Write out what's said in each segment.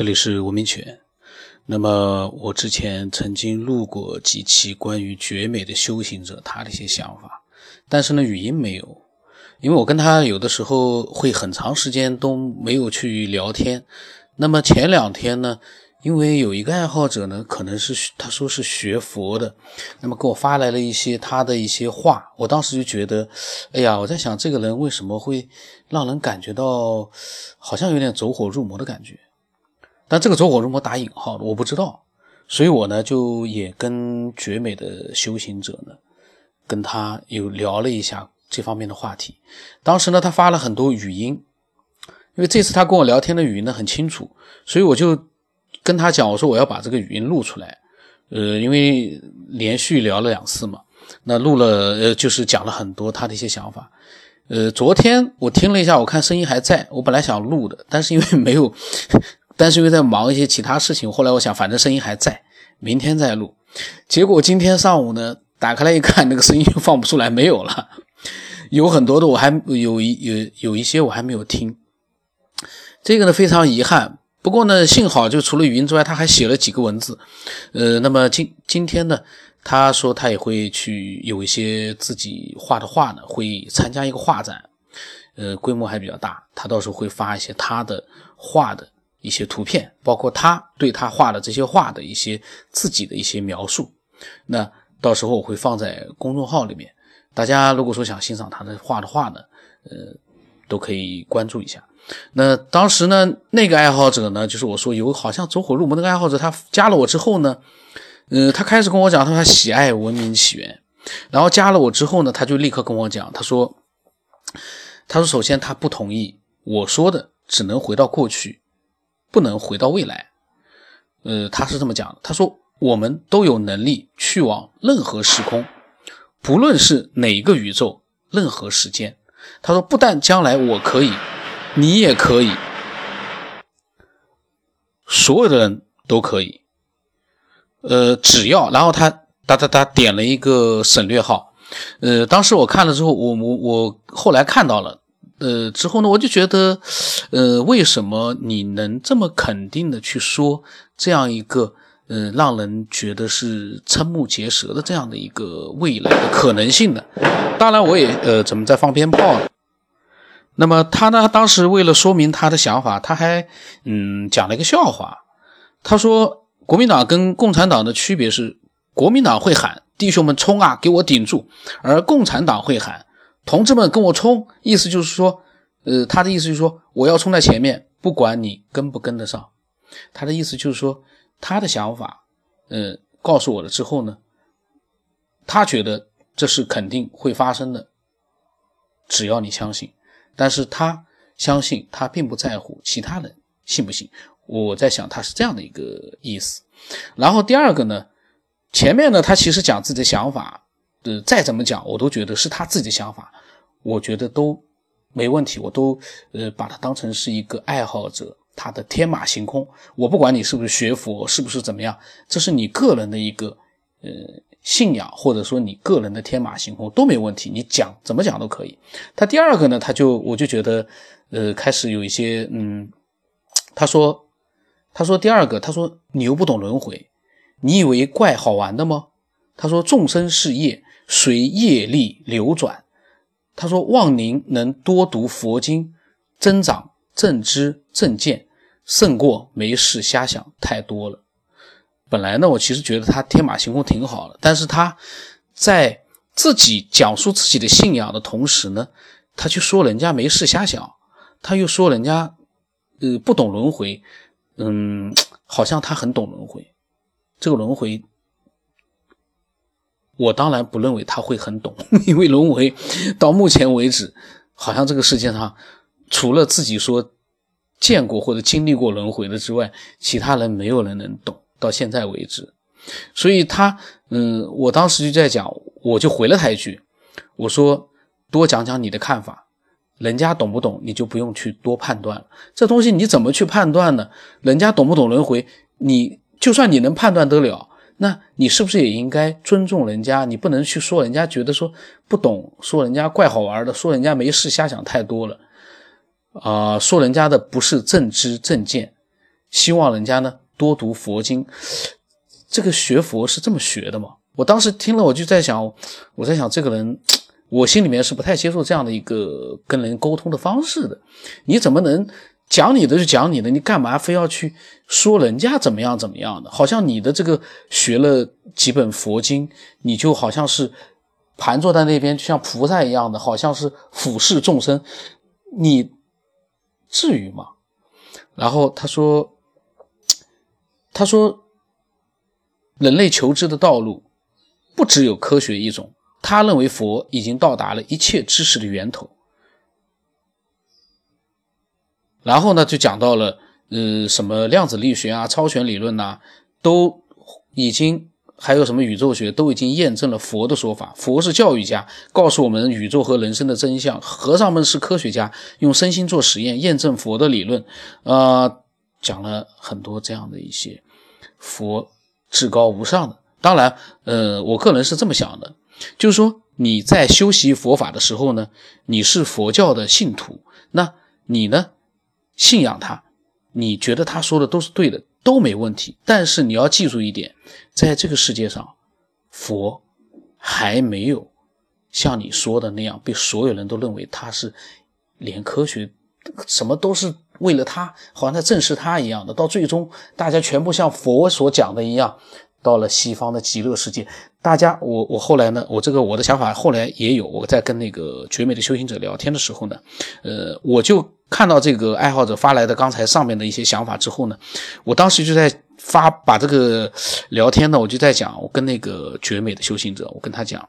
这里是文明犬。那么我之前曾经录过几期关于绝美的修行者他的一些想法，但是呢语音没有，因为我跟他有的时候会很长时间都没有去聊天。那么前两天呢，因为有一个爱好者呢，可能是他说是学佛的，那么给我发来了一些他的一些话，我当时就觉得，哎呀，我在想这个人为什么会让人感觉到好像有点走火入魔的感觉。但这个走火入魔打引号的，我不知道，所以我呢就也跟绝美的修行者呢，跟他有聊了一下这方面的话题。当时呢，他发了很多语音，因为这次他跟我聊天的语音呢很清楚，所以我就跟他讲，我说我要把这个语音录出来。呃，因为连续聊了两次嘛，那录了呃就是讲了很多他的一些想法。呃，昨天我听了一下，我看声音还在，我本来想录的，但是因为没有。但是因为在忙一些其他事情，后来我想，反正声音还在，明天再录。结果今天上午呢，打开来一看，那个声音放不出来，没有了。有很多的我还有一有有一些我还没有听，这个呢非常遗憾。不过呢，幸好就除了语音之外，他还写了几个文字。呃，那么今今天呢，他说他也会去有一些自己画的画呢，会参加一个画展，呃，规模还比较大。他到时候会发一些他的画的。一些图片，包括他对他画的这些画的一些自己的一些描述，那到时候我会放在公众号里面。大家如果说想欣赏他的画的话呢，呃，都可以关注一下。那当时呢，那个爱好者呢，就是我说有好像走火入魔那个爱好者，他加了我之后呢，呃，他开始跟我讲，他说他喜爱文明起源，然后加了我之后呢，他就立刻跟我讲，他说，他说首先他不同意我说的只能回到过去。不能回到未来，呃，他是这么讲的。他说：“我们都有能力去往任何时空，不论是哪个宇宙、任何时间。”他说：“不但将来我可以，你也可以，所有的人都可以。呃，只要……然后他哒哒哒点了一个省略号。呃，当时我看了之后，我我我后来看到了。”呃，之后呢，我就觉得，呃，为什么你能这么肯定的去说这样一个，呃，让人觉得是瞠目结舌的这样的一个未来的可能性呢？当然，我也呃，怎么在放鞭炮呢？那么他呢，当时为了说明他的想法，他还嗯讲了一个笑话。他说，国民党跟共产党的区别是，国民党会喊“弟兄们冲啊，给我顶住”，而共产党会喊。同志们，跟我冲！意思就是说，呃，他的意思就是说，我要冲在前面，不管你跟不跟得上。他的意思就是说，他的想法，呃，告诉我了之后呢，他觉得这是肯定会发生的，只要你相信。但是他相信，他并不在乎其他人信不信。我在想，他是这样的一个意思。然后第二个呢，前面呢，他其实讲自己的想法。呃，再怎么讲，我都觉得是他自己的想法，我觉得都没问题，我都呃把它当成是一个爱好者，他的天马行空。我不管你是不是学佛，是不是怎么样，这是你个人的一个呃信仰，或者说你个人的天马行空都没问题，你讲怎么讲都可以。他第二个呢，他就我就觉得呃开始有一些嗯，他说他说第二个，他说你又不懂轮回，你以为怪好玩的吗？他说众生是业。随业力流转，他说：“望您能多读佛经，增长正知正见，胜过没事瞎想太多了。”本来呢，我其实觉得他天马行空挺好的，但是他在自己讲述自己的信仰的同时呢，他去说人家没事瞎想，他又说人家呃不懂轮回，嗯，好像他很懂轮回，这个轮回。我当然不认为他会很懂，因为轮回到目前为止，好像这个世界上除了自己说见过或者经历过轮回的之外，其他人没有人能懂。到现在为止，所以他，嗯，我当时就在讲，我就回了他一句，我说多讲讲你的看法，人家懂不懂你就不用去多判断了。这东西你怎么去判断呢？人家懂不懂轮回，你就算你能判断得了。那你是不是也应该尊重人家？你不能去说人家觉得说不懂，说人家怪好玩的，说人家没事瞎想太多了，啊，说人家的不是正知正见。希望人家呢多读佛经。这个学佛是这么学的吗？我当时听了，我就在想，我在想这个人，我心里面是不太接受这样的一个跟人沟通的方式的。你怎么能讲你的就讲你的？你干嘛非要去说人家怎么样怎么样的？好像你的这个学了几本佛经，你就好像是盘坐在那边，就像菩萨一样的，好像是俯视众生。你至于吗？然后他说，他说，人类求知的道路不只有科学一种。他认为佛已经到达了一切知识的源头。然后呢，就讲到了，呃，什么量子力学啊、超弦理论呐，都已经。还有什么宇宙学都已经验证了佛的说法。佛是教育家，告诉我们宇宙和人生的真相。和尚们是科学家，用身心做实验，验证佛的理论。呃，讲了很多这样的一些佛至高无上的。当然，呃，我个人是这么想的，就是说你在修习佛法的时候呢，你是佛教的信徒，那你呢信仰他，你觉得他说的都是对的。都没问题，但是你要记住一点，在这个世界上，佛还没有像你说的那样被所有人都认为他是连科学什么都是为了他，好像在正视他一样的。到最终，大家全部像佛所讲的一样，到了西方的极乐世界。大家，我我后来呢，我这个我的想法后来也有，我在跟那个绝美的修行者聊天的时候呢，呃，我就。看到这个爱好者发来的刚才上面的一些想法之后呢，我当时就在发把这个聊天呢，我就在讲，我跟那个绝美的修行者，我跟他讲，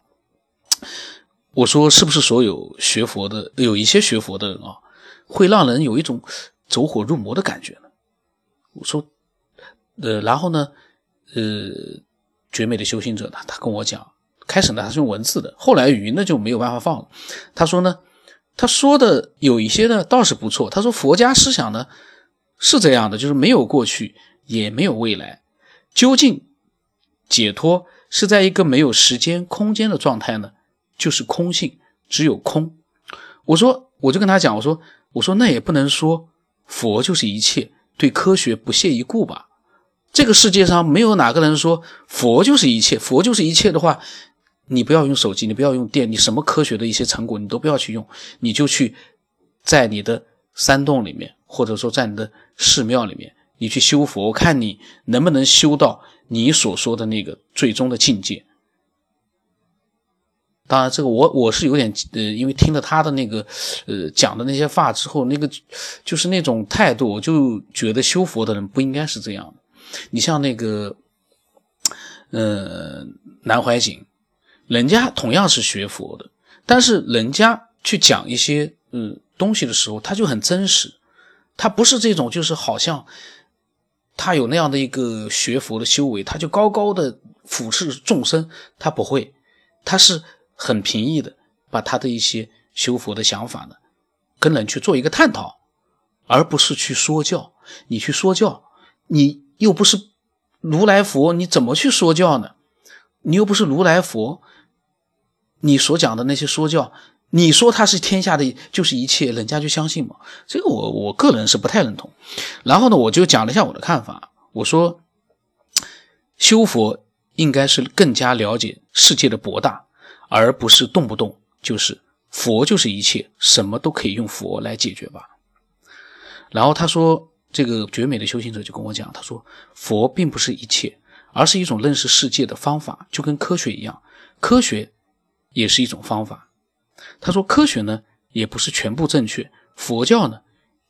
我说是不是所有学佛的有一些学佛的人啊，会让人有一种走火入魔的感觉呢？我说，呃，然后呢，呃，绝美的修行者呢，他跟我讲，开始呢他是用文字的，后来语音呢就没有办法放了，他说呢。他说的有一些呢，倒是不错。他说佛家思想呢是这样的，就是没有过去，也没有未来。究竟解脱是在一个没有时间、空间的状态呢？就是空性，只有空。我说，我就跟他讲，我说，我说那也不能说佛就是一切，对科学不屑一顾吧？这个世界上没有哪个人说佛就是一切，佛就是一切的话。你不要用手机，你不要用电，你什么科学的一些成果你都不要去用，你就去在你的山洞里面，或者说在你的寺庙里面，你去修佛，我看你能不能修到你所说的那个最终的境界。当然，这个我我是有点呃，因为听了他的那个呃讲的那些话之后，那个就是那种态度，我就觉得修佛的人不应该是这样的。你像那个呃南怀瑾。人家同样是学佛的，但是人家去讲一些嗯东西的时候，他就很真实，他不是这种就是好像他有那样的一个学佛的修为，他就高高的俯视众生，他不会，他是很平易的，把他的一些修佛的想法呢，跟人去做一个探讨，而不是去说教。你去说教，你又不是如来佛，你怎么去说教呢？你又不是如来佛。你所讲的那些说教，你说他是天下的就是一切，人家就相信吗？这个我我个人是不太认同。然后呢，我就讲了一下我的看法。我说，修佛应该是更加了解世界的博大，而不是动不动就是佛就是一切，什么都可以用佛来解决吧。然后他说，这个绝美的修行者就跟我讲，他说佛并不是一切，而是一种认识世界的方法，就跟科学一样，科学。也是一种方法。他说，科学呢也不是全部正确，佛教呢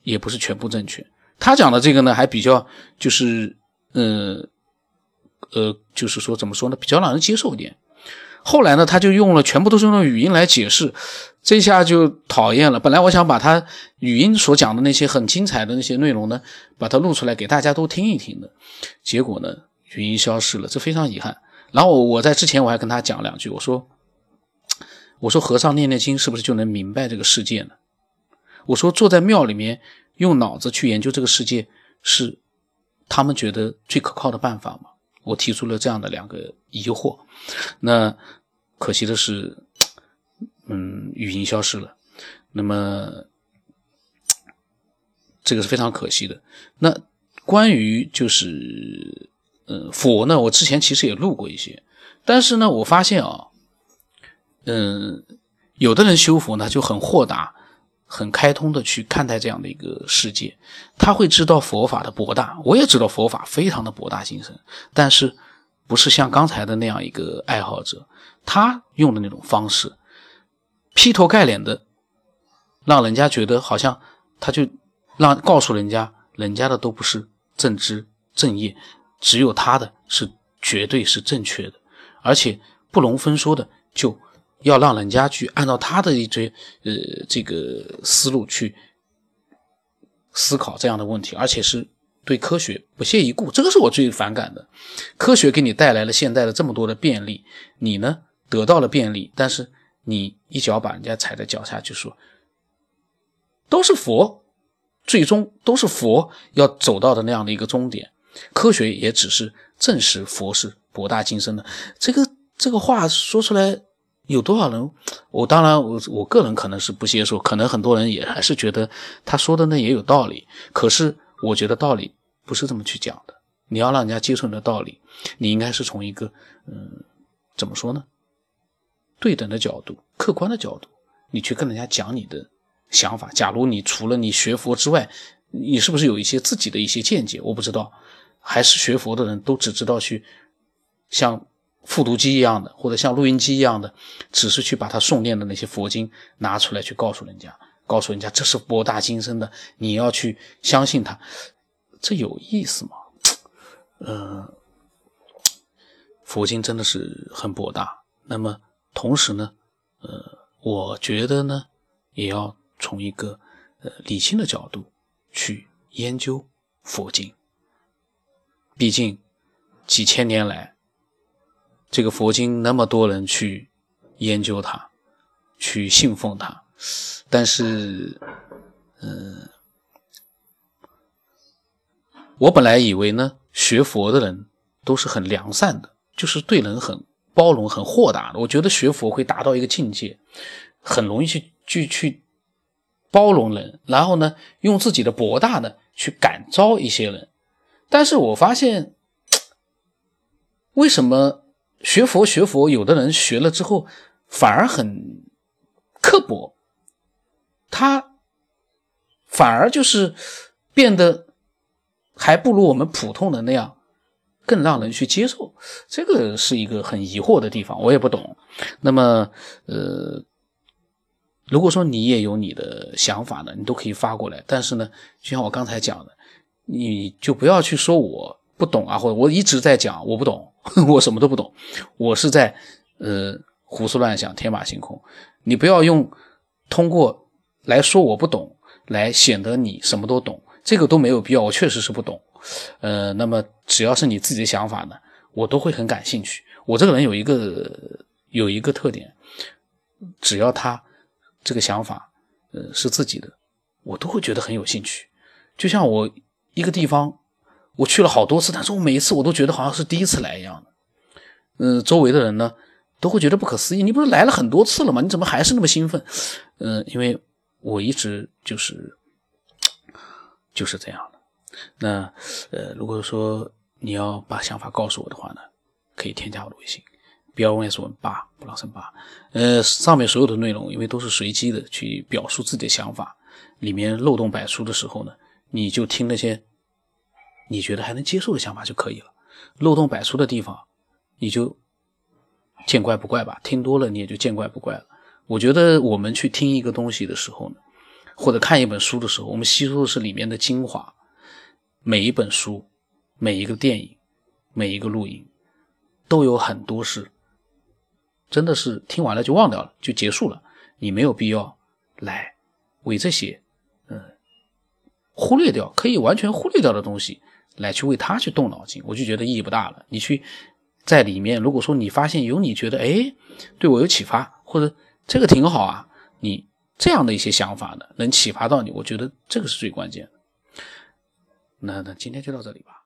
也不是全部正确。他讲的这个呢还比较就是，呃，呃，就是说怎么说呢，比较让人接受一点。后来呢，他就用了全部都是用语音来解释，这下就讨厌了。本来我想把他语音所讲的那些很精彩的那些内容呢，把它录出来给大家都听一听的，结果呢，语音消失了，这非常遗憾。然后我在之前我还跟他讲两句，我说。我说和尚念念经是不是就能明白这个世界呢？我说坐在庙里面用脑子去研究这个世界是他们觉得最可靠的办法吗？我提出了这样的两个疑惑。那可惜的是，嗯，语音消失了。那么这个是非常可惜的。那。关于就是呃佛呢，我之前其实也录过一些，但是呢，我发现啊，嗯，有的人修佛呢就很豁达、很开通的去看待这样的一个世界，他会知道佛法的博大，我也知道佛法非常的博大精深，但是不是像刚才的那样一个爱好者，他用的那种方式，劈头盖脸的。让人家觉得好像他就让告诉人家，人家的都不是正知正业，只有他的是绝对是正确的，而且不容分说的，就要让人家去按照他的一堆呃这个思路去思考这样的问题，而且是对科学不屑一顾，这个是我最反感的。科学给你带来了现在的这么多的便利，你呢得到了便利，但是你一脚把人家踩在脚下，就说。都是佛，最终都是佛要走到的那样的一个终点。科学也只是证实佛是博大精深的。这个这个话说出来，有多少人？我当然，我我个人可能是不接受，可能很多人也还是觉得他说的那也有道理。可是我觉得道理不是这么去讲的。你要让人家接受你的道理，你应该是从一个嗯，怎么说呢？对等的角度、客观的角度，你去跟人家讲你的。想法，假如你除了你学佛之外，你是不是有一些自己的一些见解？我不知道，还是学佛的人都只知道去像复读机一样的，或者像录音机一样的，只是去把他诵念的那些佛经拿出来去告诉人家，告诉人家这是博大精深的，你要去相信他，这有意思吗？呃，佛经真的是很博大。那么同时呢，呃，我觉得呢，也要。从一个呃理性的角度去研究佛经，毕竟几千年来，这个佛经那么多人去研究它，去信奉它，但是，嗯，我本来以为呢，学佛的人都是很良善的，就是对人很包容、很豁达的。我觉得学佛会达到一个境界，很容易去去去。包容人，然后呢，用自己的博大呢去感召一些人。但是我发现，为什么学佛学佛，有的人学了之后反而很刻薄，他反而就是变得还不如我们普通人那样更让人去接受。这个是一个很疑惑的地方，我也不懂。那么，呃。如果说你也有你的想法呢，你都可以发过来。但是呢，就像我刚才讲的，你就不要去说我不懂啊，或者我一直在讲我不懂，我什么都不懂，我是在呃胡思乱想、天马行空。你不要用通过来说我不懂来显得你什么都懂，这个都没有必要。我确实是不懂，呃，那么只要是你自己的想法呢，我都会很感兴趣。我这个人有一个有一个特点，只要他。这个想法，呃，是自己的，我都会觉得很有兴趣。就像我一个地方，我去了好多次，但是我每一次我都觉得好像是第一次来一样的。嗯，周围的人呢，都会觉得不可思议。你不是来了很多次了吗？你怎么还是那么兴奋？嗯，因为我一直就是就是这样的。那呃，如果说你要把想法告诉我的话呢，可以添加我的微信。标问是问八，不让生八。呃，上面所有的内容，因为都是随机的去表述自己的想法，里面漏洞百出的时候呢，你就听那些你觉得还能接受的想法就可以了。漏洞百出的地方，你就见怪不怪吧。听多了你也就见怪不怪了。我觉得我们去听一个东西的时候呢，或者看一本书的时候，我们吸收的是里面的精华。每一本书、每一个电影、每一个录音，都有很多是。真的是听完了就忘掉了，就结束了。你没有必要来为这些，嗯，忽略掉可以完全忽略掉的东西来去为他去动脑筋，我就觉得意义不大了。你去在里面，如果说你发现有你觉得哎对我有启发，或者这个挺好啊，你这样的一些想法呢，能启发到你，我觉得这个是最关键的。那那今天就到这里吧。